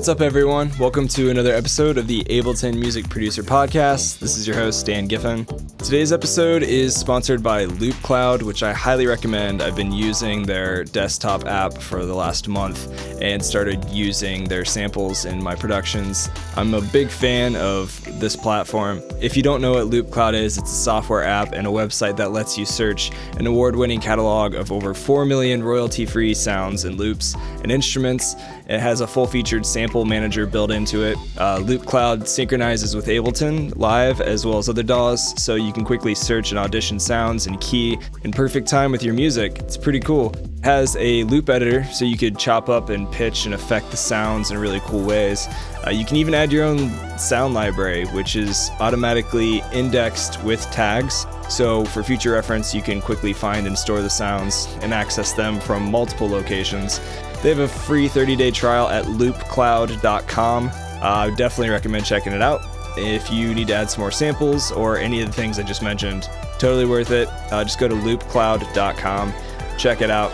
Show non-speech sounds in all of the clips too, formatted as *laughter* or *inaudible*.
What's up, everyone? Welcome to another episode of the Ableton Music Producer Podcast. This is your host, Dan Giffen. Today's episode is sponsored by LoopCloud, which I highly recommend. I've been using their desktop app for the last month and started using their samples in my productions. I'm a big fan of this platform. If you don't know what LoopCloud is, it's a software app and a website that lets you search an award winning catalog of over 4 million royalty free sounds and loops and instruments. It has a full featured sample manager built into it. Uh, LoopCloud synchronizes with Ableton Live as well as other DAWs, so you can quickly search and audition sounds and key in perfect time with your music. It's pretty cool. It has a loop editor, so you could chop up and pitch and affect the sounds in really cool ways. Uh, you can even add your own sound library, which is automatically indexed with tags. So, for future reference, you can quickly find and store the sounds and access them from multiple locations. They have a free 30 day trial at loopcloud.com. Uh, I definitely recommend checking it out. If you need to add some more samples or any of the things I just mentioned, totally worth it. Uh, just go to loopcloud.com, check it out.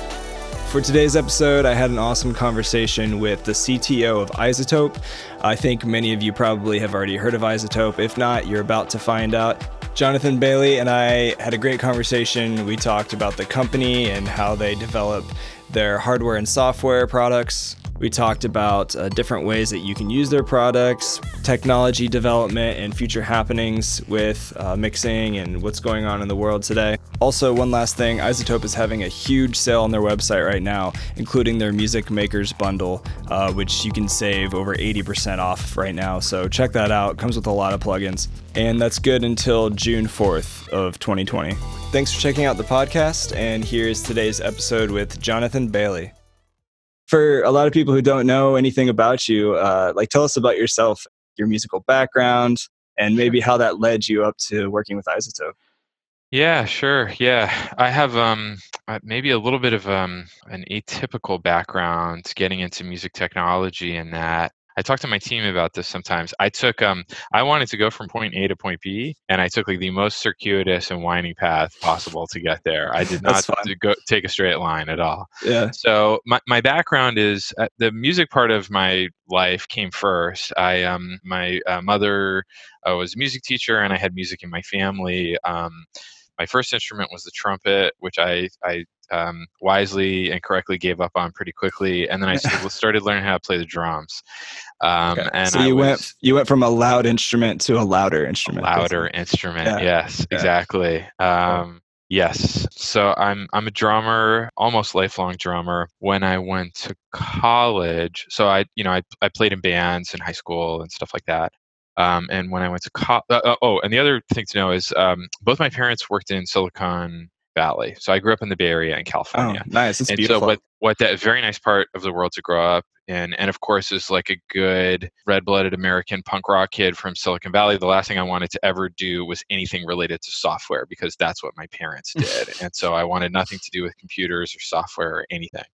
For today's episode, I had an awesome conversation with the CTO of iZotope. I think many of you probably have already heard of iZotope. If not, you're about to find out. Jonathan Bailey and I had a great conversation. We talked about the company and how they develop their hardware and software products. We talked about uh, different ways that you can use their products, technology development, and future happenings with uh, mixing and what's going on in the world today. Also, one last thing iZotope is having a huge sale on their website right now, including their Music Makers Bundle, uh, which you can save over 80% off right now. So check that out. It comes with a lot of plugins. And that's good until June 4th of 2020. Thanks for checking out the podcast, and here's today's episode with Jonathan Bailey for a lot of people who don't know anything about you, uh, like tell us about yourself, your musical background, and maybe how that led you up to working with iZotope. Yeah, sure. Yeah, I have um, uh, maybe a little bit of um, an atypical background getting into music technology and that I talk to my team about this sometimes. I took um I wanted to go from point A to point B and I took like the most circuitous and winding path possible to get there. I did *laughs* not go take a straight line at all. Yeah. So my my background is uh, the music part of my life came first. I um my uh, mother uh, was a music teacher and I had music in my family. Um my first instrument was the trumpet, which I, I um, wisely and correctly gave up on pretty quickly, and then I *laughs* started learning how to play the drums. Um, okay. And so you went you went from a loud instrument to a louder instrument. louder instrument, yeah. yes, yeah. exactly. Um, yes, so I'm I'm a drummer, almost lifelong drummer. When I went to college, so I you know I I played in bands in high school and stuff like that. Um, and when I went to college, uh, uh, oh, and the other thing to know is um, both my parents worked in Silicon Valley. So I grew up in the Bay Area in California. Oh, nice. That's and beautiful. so what what that very nice part of the world to grow up in, and of course is like a good red-blooded American punk rock kid from Silicon Valley. The last thing I wanted to ever do was anything related to software because that's what my parents *laughs* did, and so I wanted nothing to do with computers or software or anything.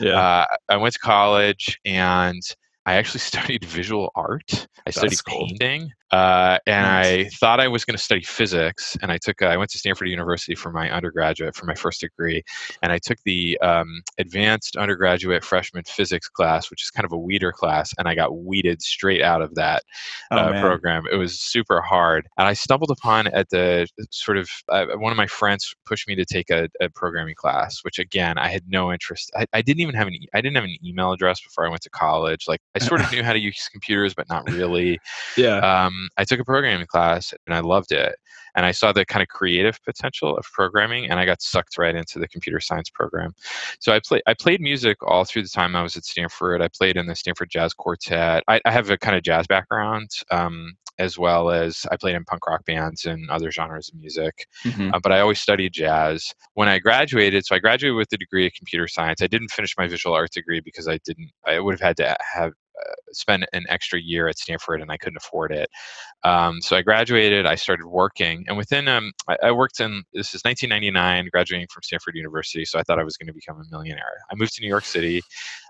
Yeah. Uh, I went to college and I actually *laughs* studied visual art. I studied cool. painting. Uh, and nice. I thought I was going to study physics, and I took I went to Stanford University for my undergraduate for my first degree, and I took the um, advanced undergraduate freshman physics class, which is kind of a weeder class, and I got weeded straight out of that oh, uh, program. It was super hard, and I stumbled upon at the sort of uh, one of my friends pushed me to take a, a, programming class, which again I had no interest. I, I didn't even have an I didn't have an email address before I went to college. Like I sort of *laughs* knew how to use computers, but not really. Yeah. Um, I took a programming class and I loved it. And I saw the kind of creative potential of programming, and I got sucked right into the computer science program. So I played I played music all through the time I was at Stanford. I played in the Stanford Jazz Quartet. I, I have a kind of jazz background. Um, as well as I played in punk rock bands and other genres of music. Mm-hmm. Uh, but I always studied jazz. When I graduated, so I graduated with a degree in computer science. I didn't finish my visual arts degree because I didn't. I would have had to have uh, spend an extra year at Stanford and I couldn't afford it. Um, so I graduated, I started working, and within, um, I, I, worked in, this is 1999, graduating from Stanford University, so I thought I was going to become a millionaire. I moved to New York City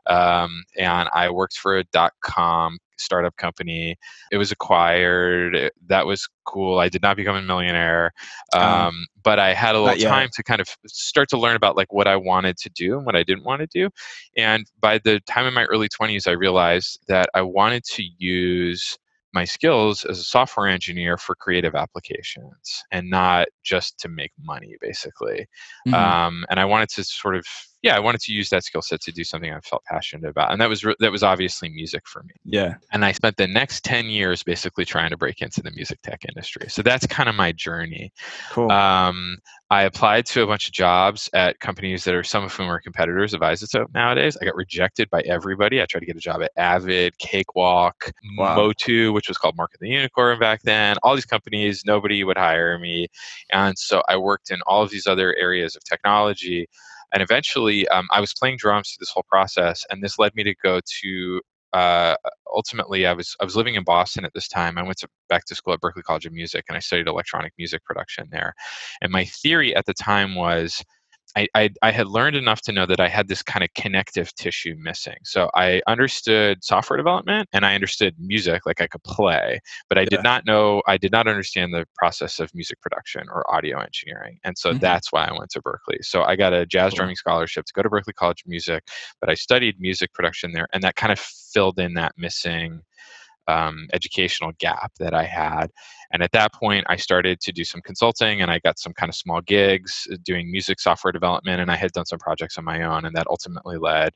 um, and I worked for a dot com startup company. It was acquired. It- that was cool. I did not become a millionaire, Oh. um, but I had a little time to kind of start to learn about like what I wanted to do and what I didn't want to do. And by the time in my early 20s, I realized that I wanted to use my skills as a software engineer for creative applications and not just to make money, basically. Mhm. Um, and I wanted to sort of, yeah, I wanted to use that skill set to do something I felt passionate about, and that was re- that was obviously music for me. yeah. And I spent the next ten years basically trying to break into the music tech industry. So that's kind of my journey. Cool. Um, I applied to a bunch of jobs at companies that are some of whom are competitors of iZotope nowadays. I got rejected by everybody. I tried to get a job at Avid, Cakewalk, Wow. Motu, which was called Mark of the Unicorn back then. All these companies, nobody would hire me. And so I worked in all of these other areas of technology. And eventually, um, I was playing drums through this whole process, and this led me to go to. Uh, ultimately, I was I was living in Boston at this time. I went to back to school at Berklee College of Music, and I studied electronic music production there. And my theory at the time was I, I, I had learned enough to know that I had this kind of connective tissue missing. So I understood software development and I understood music, like I could play, but I Yeah. did not know, I did not understand the process of music production or audio engineering. And so Mhm. that's why I went to Berklee. So I got a jazz Cool. drumming scholarship to go to Berklee College of Music, but I studied music production there, and that kind of filled in that missing um, educational gap that I had. And at that point, I started to do some consulting and I got some kind of small gigs uh, doing music software development. And I had done some projects on my own. And that ultimately led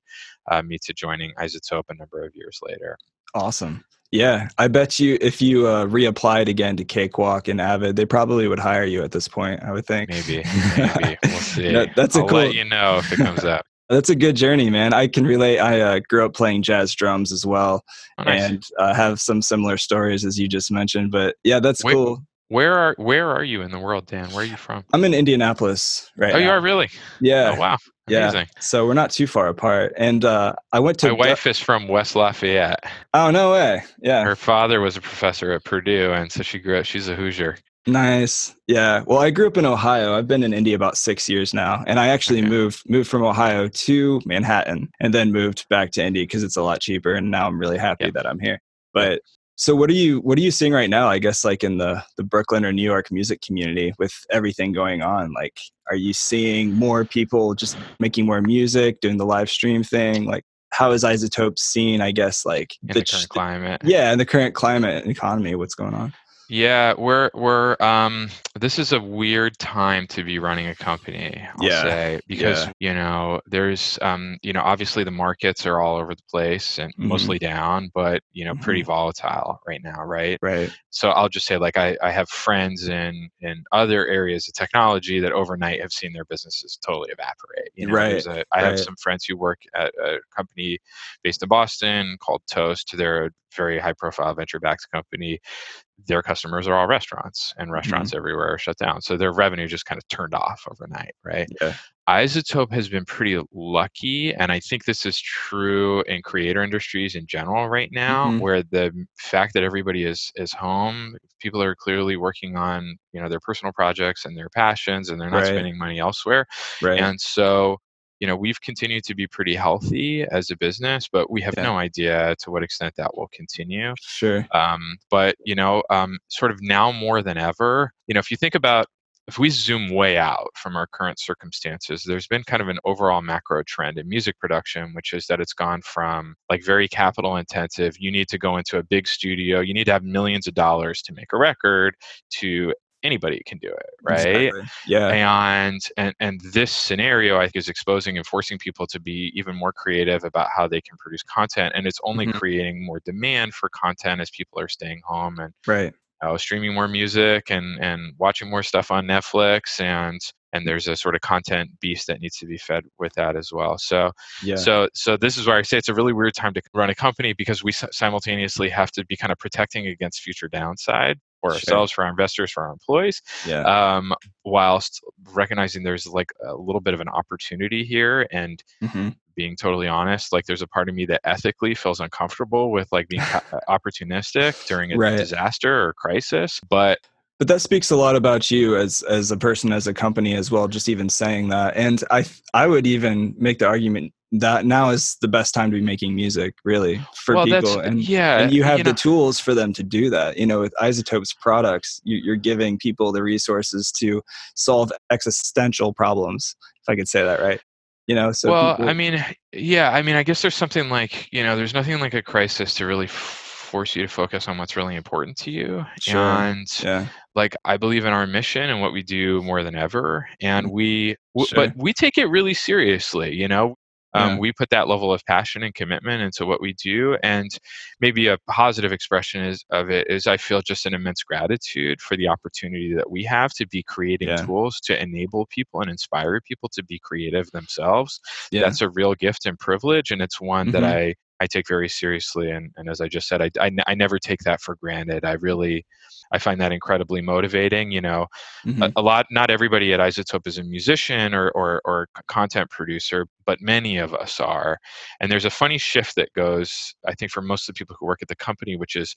uh, me to joining iZotope a number of years later. Awesome. Yeah, I bet you if you uh, reapplied again to Cakewalk and Avid, they probably would hire you at this point. I would think. Maybe, *laughs* maybe. We'll see. That- that's a I'll cool- let you know if it comes up. That's a good journey, man. I can relate. I uh, grew up playing jazz drums as well, Oh, nice. and uh, have some similar stories as you just mentioned. But yeah, that's Wait, cool. Where are where are you in the world, Dan? Where are you from? I'm in Indianapolis right oh, now. you are really? Yeah, Oh, wow. yeah. So we're not too far apart. And uh, I went to. My wife is from West Lafayette. oh no way! Yeah, Her father was a professor at Purdue, and so she grew up. She's a Hoosier. Nice. Yeah. Well, I grew up in Ohio. I've been in Indy about six years now, and I actually Okay. moved moved from Ohio to Manhattan, and then moved back to Indy because it's a lot cheaper. And now I'm really happy Yeah. that I'm here. But so, what are you what are you seeing right now? I guess like in the the Brooklyn or New York music community with everything going on. Like, are you seeing more people just making more music, doing the live stream thing? Like, how is iZotope seen? I guess like the, ch- current climate. yeah, in the current climate and economy, what's going on? Yeah, we're we're um this is a weird time to be running a company, I'll Yeah, say, because yeah. you know, there's um, you know, obviously the markets are all over the place and Mhm. mostly down, but you know, pretty Mhm. volatile right now, right? Right. So I'll just say like I, I have friends in in other areas of technology that overnight have seen their businesses totally evaporate. You know, Right, a, I have some friends who work at a company based in Boston called Toast. They're a very high profile venture backed company. Their customers are all restaurants and restaurants Mm-hmm. everywhere are shut down. So their revenue just kind of turned off overnight, right? Yeah. iZotope has been pretty lucky, and I think this is true in creator industries in general right now, Mhm. where the fact that everybody is is home, people are clearly working on you know their personal projects and their passions, and they're not Right. spending money elsewhere. Right. And so, you know, we've continued to be pretty healthy as a business, but we have Yeah. no idea to what extent that will continue. Sure. Um, but you know, um, sort of now more than ever, you know, if you think about if we zoom way out from our current circumstances, there's been kind of an overall macro trend in music production, which is that it's gone from like very capital intensive, you need to go into a big studio, you need to have millions of dollars to make a record, to anybody can do it, right? Exactly. Yeah. and and and this scenario i think is exposing and forcing people to be even more creative about how they can produce content and it's only Mhm. creating more demand for content as people are staying home and Right. streaming more music and and watching more stuff on netflix and and there's a sort of content beast that needs to be fed with that as well so Yeah. so so this is where i say it's a really weird time to run a company because we simultaneously have to be kind of protecting against future downside for Sure. ourselves for our investors for our employees yeah. um, whilst recognizing there's like a little bit of an opportunity here and hmm being totally honest like there's a part of me that ethically feels uncomfortable with like being opportunistic during a Right. disaster or crisis but But that speaks a lot about you as as a person, as a company as well. Just even saying that, and I I would even make the argument that now is the best time to be making music really for well, people. And yeah, and you have you the know, tools for them to do that. You know with iZotopes products you, you're giving people the resources to solve existential problems if i could say that right. You know so well, people, I mean, yeah, I mean, I guess there's something like, you know, there's nothing like a crisis to really force you to focus on what's really important to you. sure And yeah like I believe in our mission and what we do more than ever, and we, w- sure but we take it really seriously. You know, um, yeah we put that level of passion and commitment into what we do, and maybe a positive expression is of it is I feel just an immense gratitude for the opportunity that we have to be creating yeah tools to enable people and inspire people to be creative themselves. yeah That's a real gift and privilege, and it's one that hmm I I take very seriously. And, and as I just said, I, I, n- I never take that for granted. I really I find that incredibly motivating. You know, hmm a, a lot not everybody at iZotope is a musician or, or or content producer but many of us are and there's a funny shift that goes i think for most of the people who work at the company which is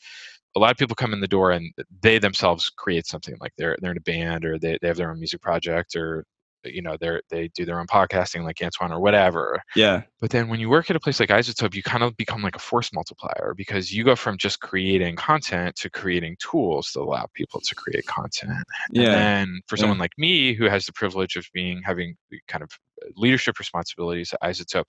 a lot of people come in the door and they themselves create something like they're they're in a band or they, they have their own music project or you know they're they do their own podcasting like antoine or whatever yeah but then when you work at a place like iZotope, you kind of become like a force multiplier because you go from just creating content to creating tools that allow people to create content. And yeah then for yeah someone like me who has the privilege of being having kind of uh, leadership responsibilities at iZotope,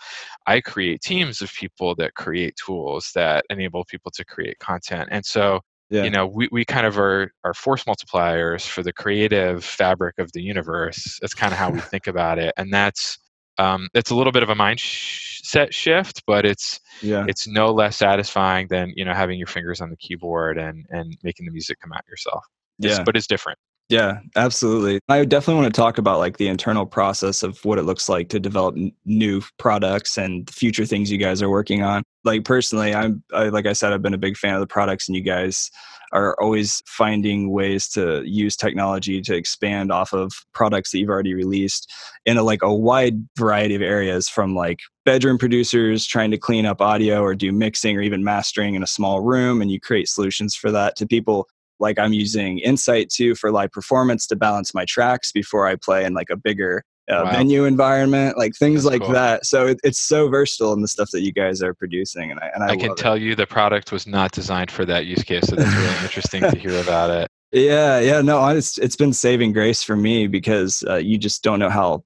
I create teams of people that create tools that enable people to create content. And so you know we, we kind of are, are force multipliers for the creative fabric of the universe that's kind of how we *laughs* think about it and that's um, it's a little bit of a mindset shift, but it's yeah it's no less satisfying than you know having your fingers on the keyboard and and making the music come out yourself. It's, yeah but it's different. Yeah, absolutely. I definitely want to talk about like the internal process of what it looks like to develop n- new products and future things you guys are working on. Like personally, I'm I, like I said, I've been a big fan of the products, and you guys are always finding ways to use technology to expand off of products that you've already released in a, like a wide variety of areas, from like bedroom producers trying to clean up audio or do mixing or even mastering in a small room, and you create solutions for that to people like I'm using Insight 2 for live performance to balance my tracks before I play in like a bigger uh, Wow. venue environment, like things That's like cool. that. So it, it's so versatile in the stuff that you guys are producing, and I and I, I can love it. tell you the product was not designed for that use case, so that's really interesting to hear about it. *laughs* Yeah, yeah, no, it's it's been saving grace for me because uh, you just don't know how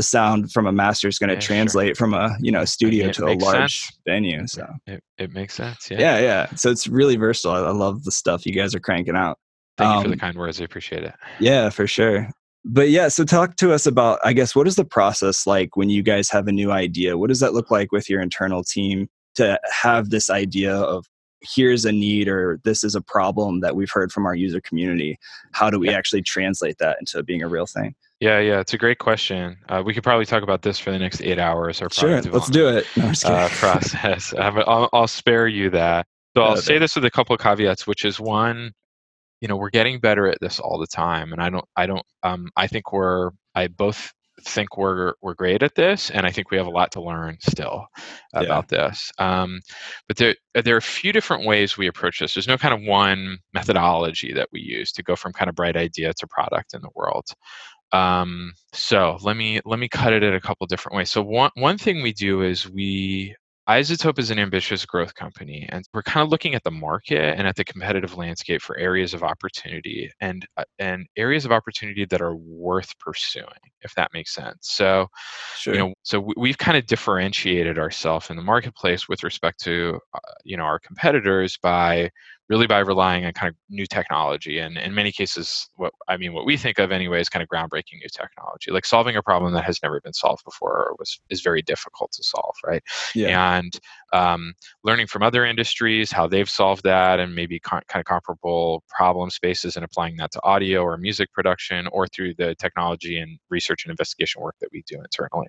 the sound from a master is going to Yeah, sure. translate from a you know studio to a large sense. venue. So It, it makes sense. Yeah. yeah, yeah. So it's really versatile. I, I love the stuff you guys are cranking out. Thank you for the Um, kind words. I appreciate it. Yeah, for sure. But yeah, so talk to us about, I guess, what is the process like when you guys have a new idea? What does that look like with your internal team to have this idea of here's a need or this is a problem that we've heard from our user community? How do we actually translate that into being a real thing? Yeah, yeah, it's a great question. Uh, we could probably talk about this for the next eight hours. Our Sure, let's do it. No, uh, *laughs* process. Uh, I'll, I'll spare you that. So I'll Uh, say this with a couple of caveats, which is one, you know, we're getting better at this all the time, and I don't, I don't, um, I think we're, I both think we're we're great at this, and I think we have a lot to learn still Yeah. about this. Um, but there, there are a few different ways we approach this. There's no kind of one methodology that we use to go from kind of bright idea to product in the world. Um, so let me let me cut it in a couple different ways. So one one thing we do is we iZotope is an ambitious growth company, and we're kind of looking at the market and at the competitive landscape for areas of opportunity and uh, and areas of opportunity that are worth pursuing, if that makes sense. So Sure. you know so we- we've kind of differentiated ourselves in the marketplace with respect to uh, you know our competitors by really by relying on kind of new technology and in many cases what i mean what we think of anyway is kind of groundbreaking new technology like solving a problem that has never been solved before or was is very difficult to solve right yeah. and um, learning from other industries how they've solved that and maybe con- kind of comparable problem spaces and applying that to audio or music production or through the technology and research and investigation work that we do internally.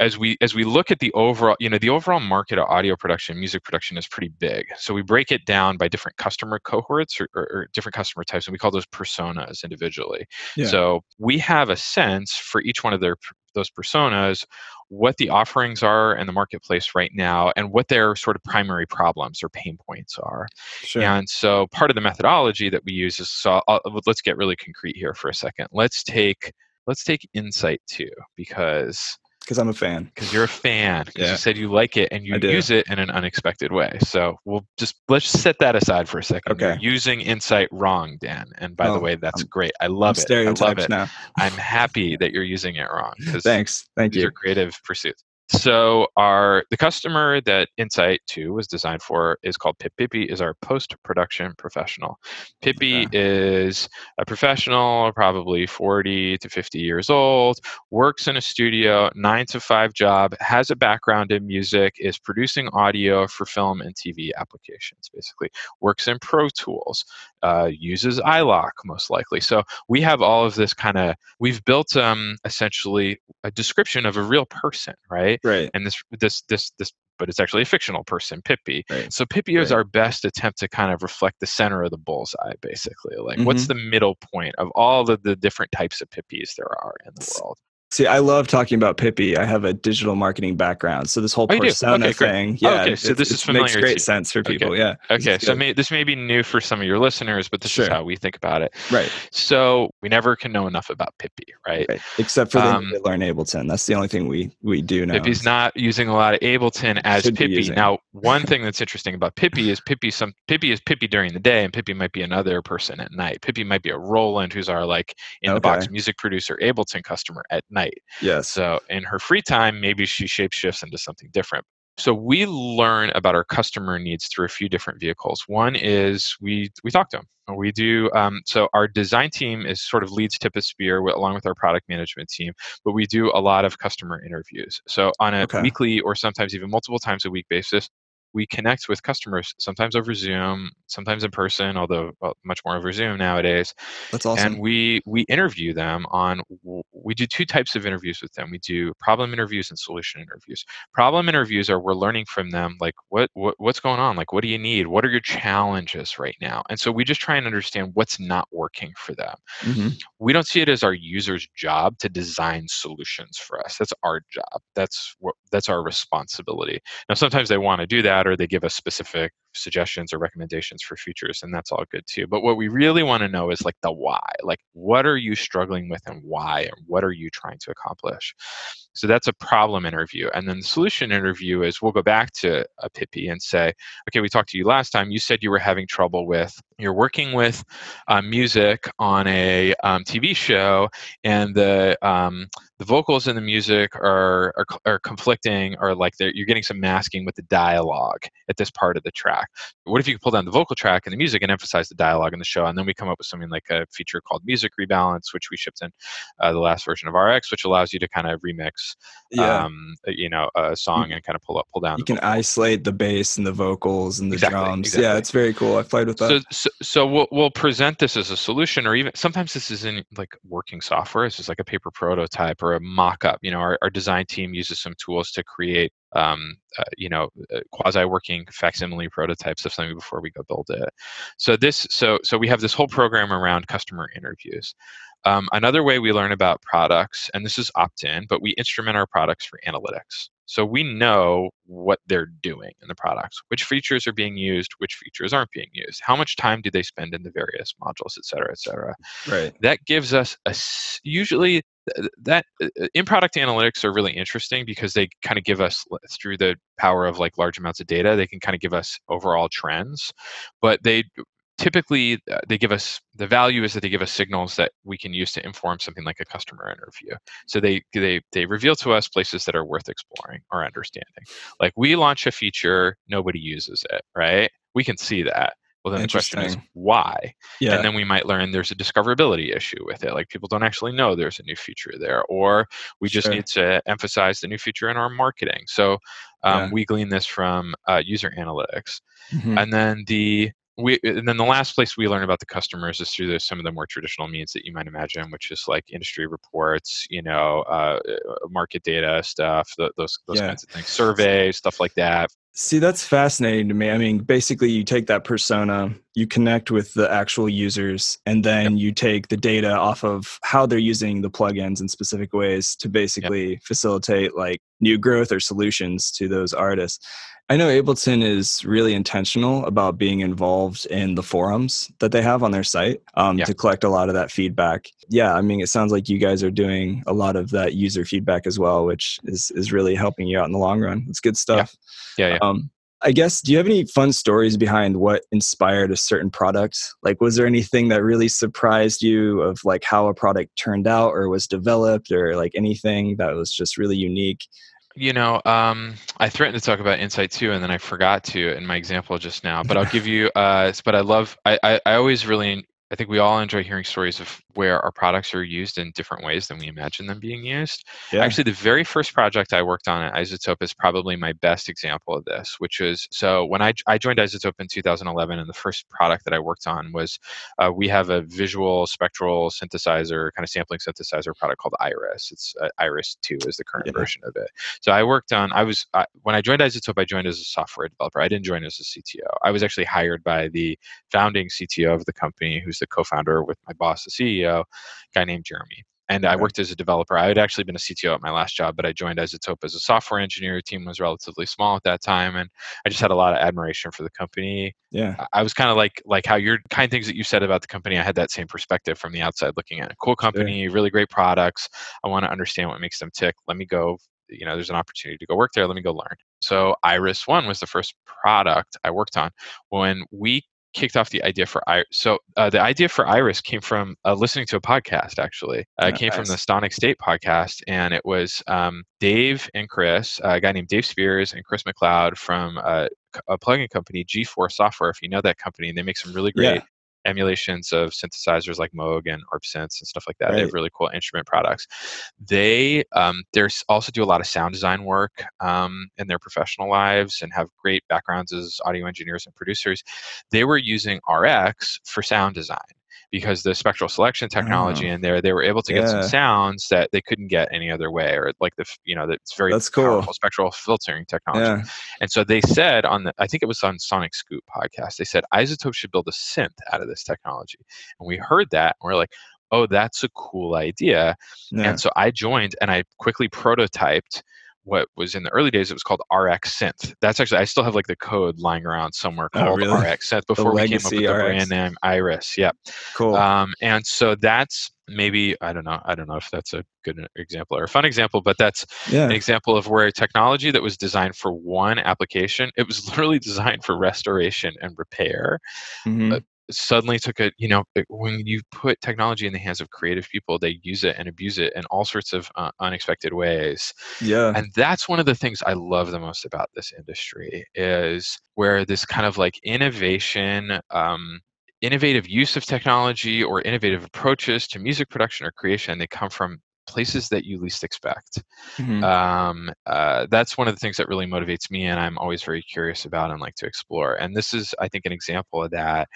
As we as we look at the overall you know the overall market of audio production music production is pretty big. So we break it down by different customer cohorts or, or, or different customer types and we call those personas individually. Yeah. so we have a sense for each one of their those personas what the offerings are in the marketplace right now and what their sort of primary problems or pain points are Sure. and so part of the methodology that we use is so uh, I'll, let's get really concrete here for a second let's take let's take Insight 2 because because I'm a fan. Because you're a fan. Because Yeah. you said you like it and you use it in an unexpected way. So we'll just let's set that aside for a second. Okay. You're using Insight wrong, Dan. And by the Oh, way, that's I'm- great. I I'm love it. I love stereotypes it. now. I'm happy that you're using it wrong. Thanks. Thank these you. are creative pursuits. So our the customer that Insight 2 was designed for is called Pip. Pippy is our post-production professional. Pippy is a professional, probably 40 to 50 years old, works in a studio, nine to five job, has a background in music, is producing audio for film and TV applications, basically. Works in Pro Tools, uh, uses iLok most likely. So we have all of this kind of we've built um, essentially a description of a real person, right? Right. And this this this this but it's actually a fictional person, Pippi. Right. So Pippi is our best attempt to kind of reflect the center of the bullseye, basically. Like what's Mm-hmm. the middle point of all of the different types of Pippis there are in the world? See, I love talking about Pippi. I have a digital marketing background, so this whole Oh, persona Okay, great. thing, Oh, yeah, okay, so this is makes familiar to great sense for Okay. people. Yeah. Okay, so may, this may be new for some of your listeners, but this is how we think about it. right, So we never can know enough about Pippi, right? right. Except for they Um, to learn Ableton. That's the only thing we we do know. Pippi's not using a lot of Ableton as Should Pippi. Now, one *laughs* thing that's interesting about Pippi is Pippi some Pippi is Pippi during the day, and Pippi might be another person at night. Pippi might be a Roland, who's our like in the box Okay. music producer Ableton customer at night. Yes. So in her free time, maybe she shapeshifts into something different. So we learn about our customer needs through a few different vehicles. One is we we talk to them. We do um, so. Our design team is sort of leads tip of spear along with our product management team, but we do a lot of customer interviews. So on a Okay. weekly or sometimes even multiple times a week basis, we connect with customers. Sometimes over Zoom, sometimes in person, although well, much more over Zoom nowadays That's awesome. and we we interview them on we do two types of interviews with them. We do problem interviews and solution interviews. Problem interviews are we're learning from them like what, what what's going on? Like what do you need? What are your challenges right now? And so we just try and understand what's not working for them. Mhm. we don't see it as our users job to design solutions for us. That's our job. That's what that's our responsibility. Now sometimes they want to do that they give us specific suggestions or recommendations for features and that's all good too. But what we really want to know is like the why. Like what are you struggling with and why and what are you trying to accomplish? So that's a problem interview and then the solution interview is we'll go back to a pippy and say okay we talked to you last time. You said you were having trouble with you're working with uh, music on a um, tv show and the um, the vocals in the music are are, are conflicting or like you're getting some masking with the dialogue at this part of the track what if you could pull down the vocal track and the music and emphasize the dialogue in the show and then we come up with something like a feature called music rebalance which we shipped in uh, the last version of rx which allows you to kind of remix Yeah. um, you know a song and kind of pull up pull down you can vocal. isolate the bass and the vocals and the Exactly, drums. Yeah, it's very cool. I've played with that. So, so, so we'll, we'll present this as a solution, or even sometimes this is in like working software. This is like a paper prototype or a mock-up. You know, our, our design team uses some tools to create, um, uh, you know, uh, quasi-working facsimile prototypes of something before we go build it. So this, so so we have this whole program around customer interviews. Um, another way we learn about products, and this is opt-in, but we instrument our products for analytics. So we know what they're doing in the products, which features are being used, which features aren't being used, how much time do they spend in the various modules, et cetera, et cetera. right. That gives us a usually that uh, in product analytics are really interesting because they kind of give us through the power of like large amounts of data, they can kind of give us overall trends, but they typically uh, they give us the value is that they give us signals that we can use to inform something like a customer interview. So they they they reveal to us places that are worth exploring or understanding. Like we launch a feature nobody uses it right? We can see that well then the question is why Yeah. and then we might learn there's a discoverability issue with it like people don't actually know there's a new feature there or we just Sure. need to emphasize the new feature in our marketing so um, Yeah. we glean this from uh, user analytics Mhm. and then the we and then the last place we learn about the customers is through the, some of the more traditional means that you might imagine, which is like industry reports, you know, uh, uh, market data stuff, th- those those Yeah. kinds of things, surveys, stuff like that. See, that's fascinating to me. I mean, basically, you take that persona, you connect with the actual users, and then you take the data off of how they're using the plugins in specific ways to basically facilitate like new growth or solutions to those artists. I know Ableton is really intentional about being involved in the forums that they have on their site um, Yeah. to collect a lot of that feedback. Yeah, I mean, it sounds like you guys are doing a lot of that user feedback as well, which is is really helping you out in the long run. It's good stuff. Yeah, yeah. yeah. Um, I guess, do you have any fun stories behind what inspired a certain product? Like, was there anything that really surprised you of like how a product turned out or was developed or like anything that was just really unique? You know, um, I threatened to talk about Insight 2, and then I forgot to in my example just now. But I'll give you. Uh, but I love. I, I, I always really I think we all enjoy hearing stories of where our products are used in different ways than we imagine them being used. Yeah. Actually, the very first project I worked on at iZotope is probably my best example of this, which was so when I, I joined iZotope in 2011, and the first product that I worked on was uh, we have a visual spectral synthesizer, kind of sampling synthesizer product called Iris. It's uh, Iris 2 is the current yeah. version of it. So I worked on, I was, uh, when I joined iZotope, I joined as a software developer. I didn't join as a CTO. I was actually hired by the founding CTO of the company, who's the co-founder with my boss, the CEO, guy named Jeremy. And I worked as a developer. I had actually been a CTO at my last job, but I joined iZotope as a software engineer. The team was relatively small at that time, and I just had a lot of admiration for the company. Yeah, I was kind of like like how your kind things that you said about the company. I had that same perspective from the outside looking at it. Cool company, sure. really great products. I want to understand what makes them tick. Let me go you know there's an opportunity to go work there let me go learn so iris one was the first product i worked on when we kicked off the idea for Iris. So uh, the idea for Iris came from uh, listening to a podcast. Actually, uh, it came nice. from the Sonic State podcast, and it was um, Dave and Chris, uh, a guy named Dave Spiers and Chris McLeod from uh, a plugin company, GForce Software. If you know that company, and they make some really great yeah emulations of synthesizers like Moog and ARP synths and stuff like that. Right. They have really cool instrument products. They um, there's also do a lot of sound design work um, in their professional lives and have great backgrounds as audio engineers and producers. They were using RX for sound design because the spectral selection technology oh. in there, they were able to yeah. get some sounds that they couldn't get any other way, or like the you know that's very that's cool. powerful spectral filtering technology. Yeah. And so they said on the I think it was on Sonic Scoop podcast, they said iZotope should build a synth out of this technology, and we heard that and we're like. Oh, that's a cool idea. Yeah. And so I joined and I quickly prototyped what was in the early days it was called RX Synth. That's actually I still have like the code lying around somewhere oh, called oh, really? RX Synth before we came up with the brand name Iris. Yep. Cool. Um, and so that's maybe I don't know I don't know if that's a good example or a fun example, but that's yeah. an example of where technology that was designed for one application, it was *laughs* literally designed for restoration and repair. Mm-hmm suddenly took a you know when you put technology in the hands of creative people they use it and abuse it in all sorts of uh, unexpected ways yeah and that's one of the things i love the most about this industry is where this kind of like innovation um, innovative use of technology or innovative approaches to music production or creation they come from places that you least expect. Mm-hmm. Um, uh, that's one of the things that really motivates me, and I'm always very curious about and like to explore. And this is, I think, an example of that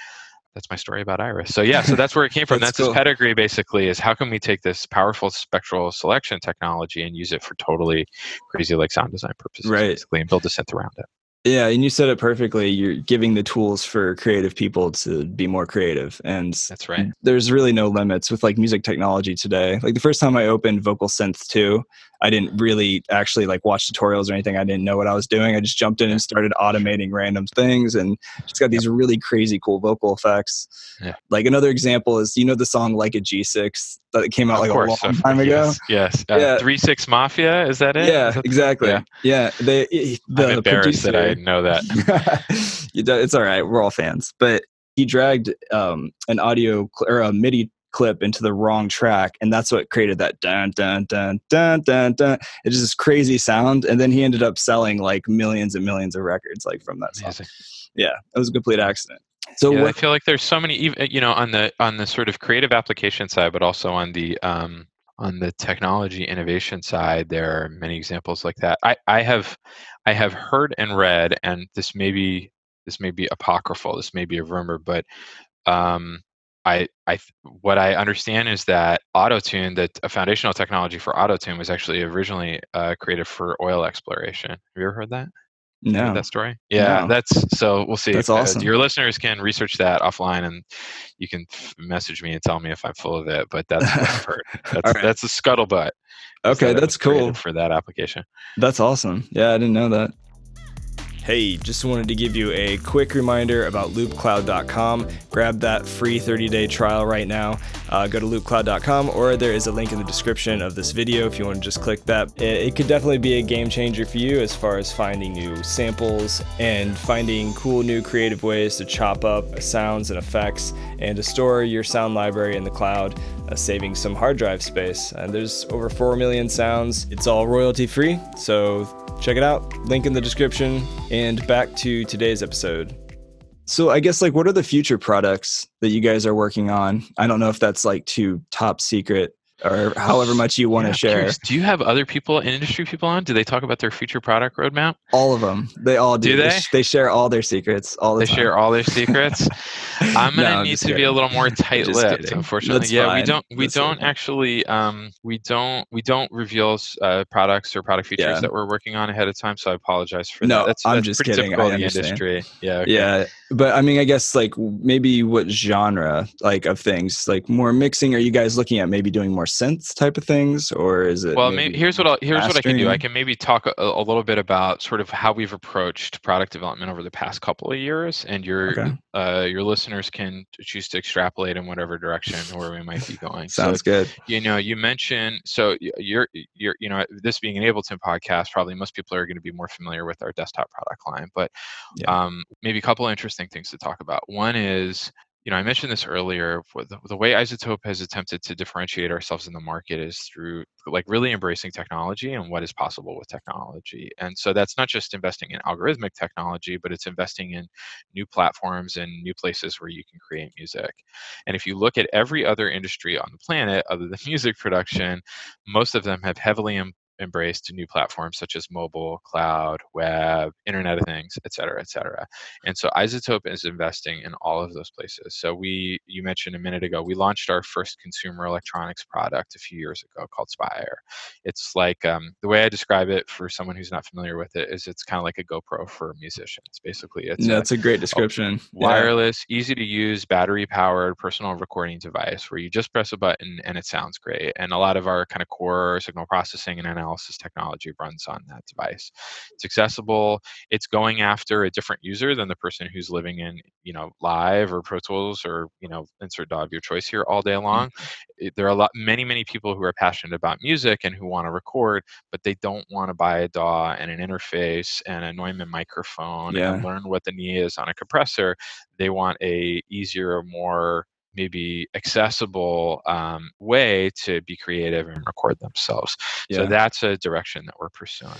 that's my story about Iris. So yeah, so that's where it came from. that's, that's cool. his pedigree basically is how can we take this powerful spectral selection technology and use it for totally crazy like sound design purposes right. basically and build a synth around it. Yeah, and you said it perfectly. You're giving the tools for creative people to be more creative. And that's right. There's really no limits with like music technology today. Like the first time I opened Vocal Synth 2, I didn't really actually like watch tutorials or anything. I didn't know what I was doing. I just jumped in and started automating random things and just got these really crazy cool vocal effects. Yeah. Like another example is you know the song Like a G6 that came out of like course. a long time ago. Yes. yes. Uh, yeah. Three Six Mafia is that it? Yeah, that exactly. Yeah. yeah. They the I'm embarrassed producer, that I know that. *laughs* it's all right. We're all fans, but he dragged um, an audio or a MIDI clip into the wrong track and that's what created that dun dun dun dun dun dun. It's just this crazy sound and then he ended up selling like millions and millions of records like from that song. Amazing. yeah it was a complete accident. So yeah, what, I feel like there's so many you know on the on the sort of creative application side but also on the um on the technology innovation side there are many examples like that. I i have i have heard and read and this may be this may be apocryphal this may be a rumor but um I, I, what I understand is that AutoTune, that a foundational technology for AutoTune, was actually originally uh, created for oil exploration. Have you ever heard that? No. Heard that story? Yeah, no. that's so. We'll see. That's awesome. Uh, your listeners can research that offline, and you can f- message me and tell me if I'm full of it. But that's what I've *laughs* heard. That's right. that's a scuttlebutt. Okay, that that's cool for that application. That's awesome. Yeah, I didn't know that. Hey, just wanted to give you a quick reminder about loopcloud.com. Grab that free 30 day trial right now. Uh, go to loopcloud.com, or there is a link in the description of this video if you want to just click that. It, it could definitely be a game changer for you as far as finding new samples and finding cool new creative ways to chop up sounds and effects and to store your sound library in the cloud, uh, saving some hard drive space. And there's over 4 million sounds. It's all royalty free, so check it out. Link in the description. And back to today's episode. So I guess like what are the future products that you guys are working on? I don't know if that's like too top secret or however much you want to share. curious, Do you have other people, industry people on? Do they talk about their future product roadmap? All of them. They all do. Do they? sh- they share all their secrets all the They time. share all their secrets. *laughs* I'm gonna I'm need just to be a little more *laughs* tight-lipped, unfortunately. That's yeah, we don't we That's don't okay. actually um we don't we don't reveal uh, products or product features Yeah. that we're working on ahead of time. So I apologize for No, that. That's, I'm that's just pretty kidding. typical of the industry. Yeah. okay. Yeah, but I mean, I guess like maybe what genre like of things, like more mixing. Are you guys looking at maybe doing more synths type of things, or is it? Well, maybe, here's what I'll, here's what I can do. I can maybe talk a, a little bit about sort of how we've approached product development over the past couple of years, and your Okay. uh, your listeners can choose to extrapolate in whatever direction where we might be going. Sounds so, good. you know, you mentioned so you're you're you know this being an Ableton podcast, probably most people are going to be more familiar with our desktop product line, but Yeah. um, maybe a couple of interesting things to talk about. One is you know, I mentioned this earlier. The, the way iZotope has attempted to differentiate ourselves in the market is through like really embracing technology and what is possible with technology. And so that's not just investing in algorithmic technology, but it's investing in new platforms and new places where you can create music. And if you look at every other industry on the planet other than *laughs* music production, most of them have heavily embraced new platforms such as mobile, cloud, web, Internet of Things, et cetera, et cetera. And so iZotope is investing in all of those places. So we, you mentioned a minute ago, we launched our first consumer electronics product a few years ago called Spire. It's like um, the way I describe it for someone who's not familiar with it is it's kind of like a GoPro for musicians. Basically, it's No, a, that's a great description. Yeah. wireless, easy to use, battery powered personal recording device where you just press a button and it sounds great. And a lot of our kind of core signal processing and analysis technology runs on that device. It's accessible. It's going after a different user than the person who's living in, you know, live or Pro Tools or, you know, insert DAW of your choice here all day long. It- There are a lot, many, many people who are passionate about music and who want to record, but they don't want to buy a DAW and an interface and a Neumann microphone Yeah. and learn what the knee is on a compressor they want a easier more maybe accessible um, way to be creative and record themselves so that's a direction that we're pursuing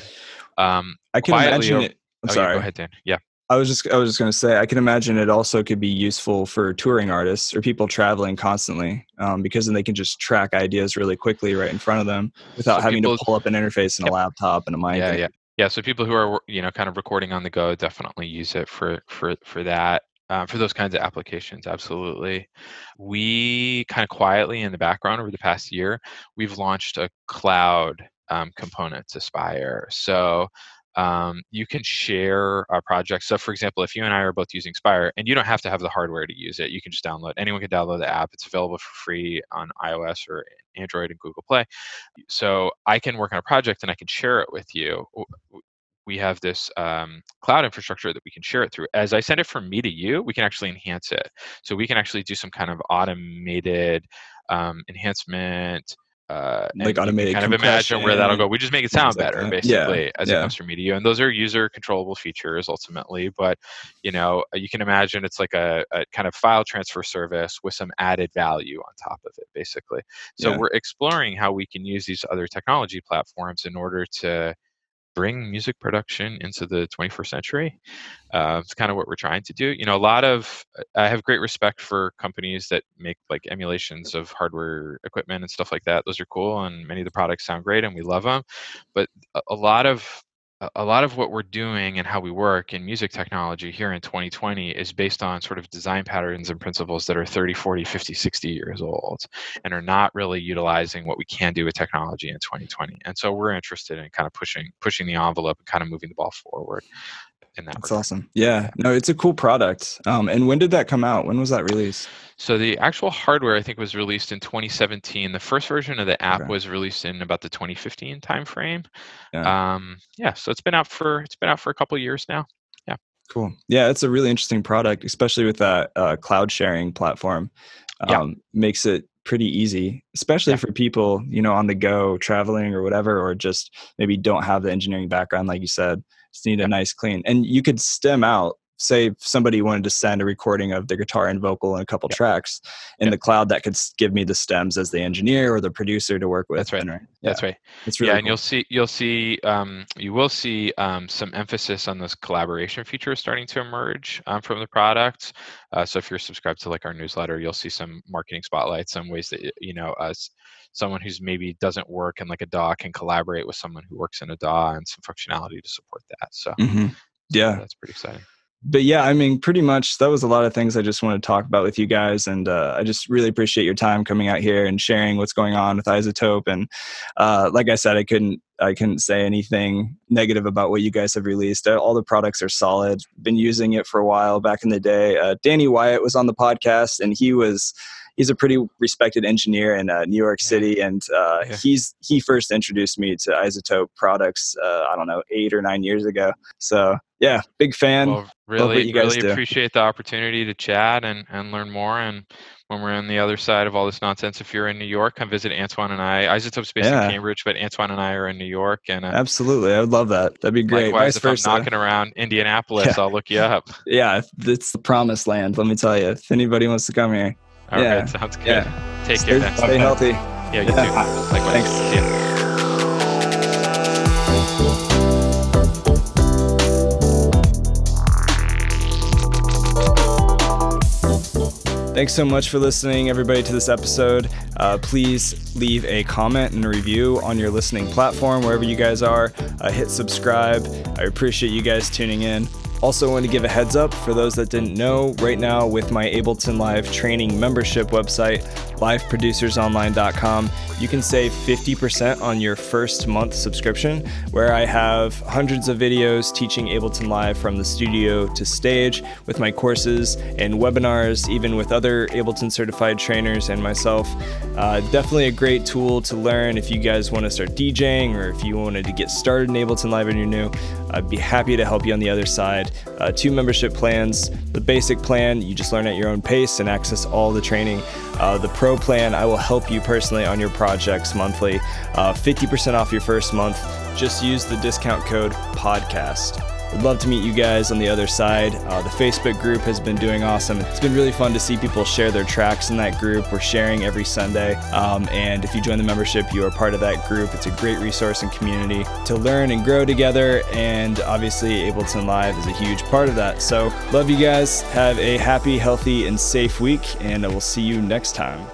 um, I can imagine over- it. I'm oh, yeah, sorry. go ahead dan yeah I was just I was just gonna say I can imagine it also could be useful for touring artists or people traveling constantly um, because then they can just track ideas really quickly right in front of them without So having people- to pull up an interface and a laptop and a mic. yeah yeah yeah so people who are you know kind of recording on the go definitely use it for for for that uh, for those kinds of applications absolutely. We kind of quietly in the background over the past year we've launched a cloud um, component to spire. So um, you can share our projects so for example if you and i are both using spire and you don't have to have the hardware to use it you can just download anyone can download the app. It's available for free on ios or android and google play. So I can work on a project and I can share it with you. We have this um, cloud infrastructure that we can share it through. As I send it from me to you, we can actually enhance it. So we can actually do some kind of automated um, enhancement. Uh, Like automated kind of imagine where that'll go. We just make it sound like better, that. Yeah, basically, as yeah. it comes from me to you. And those are user controllable features ultimately. But you know, you can imagine it's like a, a kind of file transfer service with some added value on top of it, basically. So Yeah. we're exploring how we can use these other technology platforms in order to bring music production into the 21st century. Uh, it's kind of what we're trying to do. You know, a lot of I have great respect for companies that make like emulations of hardware equipment and stuff like that. Those are cool, and many of the products sound great, and we love them. But a, a lot of a- lot of what we're doing and how we work in music technology here in 2020 is based on sort of design patterns and principles that are 30 40 50 60 years old and are not really utilizing what we can do with technology in 2020 and so we're interested in kind of pushing pushing the envelope and kind of moving the ball forward in that That's regard. awesome. Yeah. No, it's a cool product. Um, and when did that come out? When was that released? So the actual hardware, I think, was released in 2017. The first version of the app Okay. was released in about the 2015 timeframe. Yeah. Um, yeah, so it's been out for it's been out for a couple years now. Yeah. Cool. Yeah, it's a really interesting product, especially with that uh, cloud sharing platform. Um, Yeah. Makes it pretty easy, especially Yeah. for people you know on the go, traveling or whatever, or just maybe don't have the engineering background, like you said. Just need a nice clean, and you could stem out. Say if somebody wanted to send a recording of the guitar and vocal and a couple Yeah. tracks in Yeah. the cloud, that could give me the stems as the engineer or the producer to work with. That's right. and, uh, That's right. It's really yeah, and cool. you'll see you'll see um, you will see um, some emphasis on this collaboration feature starting to emerge um, from the product. Uh, so if you're subscribed to like our newsletter, you'll see some marketing spotlights, some ways that you know us someone who's maybe doesn't work in like a DAW can collaborate with someone who works in a DAW and some functionality to support that. So, Mhm. so Yeah. that's pretty exciting. But yeah, I mean, pretty much that was a lot of things I just want to talk about with you guys, and uh, I just really appreciate your time coming out here and sharing what's going on with iZotope. And uh, like I said, I couldn't I couldn't say anything negative about what you guys have released. Uh, All the products are solid. Been using it for a while back in the day. Uh, Danny Wyatt was on the podcast, and he was. He's a pretty respected engineer in uh, New York. City, and uh, Yeah. he's he first introduced me to iZotope products. Uh, I don't know, eight or nine years ago. So yeah, big fan. well, really, you guys really do. appreciate the opportunity to chat and, and learn more. And when we're on the other side of all this nonsense, if you're in New York, come visit Antoine and I. iZotope's based Yeah. in Cambridge, but Antoine and I are in New York. And uh, Absolutely, I would love that. That'd be great. likewise, Vice if I'm versa. knocking around Indianapolis, Yeah. I'll look you up. *laughs* yeah, it's the promised land. Let me tell you. If anybody wants to come here, All right, Yeah. sounds good. yeah, Take stay, care stay healthy. Yeah, you Yeah. too. Likewise. Thanks. See ya. Thanks so much for listening, everybody, to this episode. Uh, please leave a comment and a review on your listening platform, wherever you guys are. Uh, hit subscribe. I appreciate you guys tuning in. Also, want to give a heads up for those that didn't know right now with my Ableton Live training membership website, liveproducersonline.com, you can save 50% on your first month subscription, where I have hundreds of videos teaching Ableton Live from the studio to stage with my courses and webinars, even with other Ableton certified trainers and myself. Uh, definitely a great tool to learn if you guys want to start DJing or if you wanted to get started in Ableton Live and you're new. I'd be happy to help you on the other side. Uh, two membership plans. The basic plan, you just learn at your own pace and access all the training. Uh, the pro plan, I will help you personally on your projects monthly. Uh, 50% off your first month. Just use the discount code PODCAST. Would love to meet you guys on the other side. Uh, the Facebook group has been doing awesome. It's been really fun to see people share their tracks in that group. We're sharing every Sunday. Um, and if you join the membership, you are part of that group. It's a great resource and community to learn and grow together. And obviously, Ableton Live is a huge part of that. So, love you guys. Have a happy, healthy, and safe week. And I will see you next time.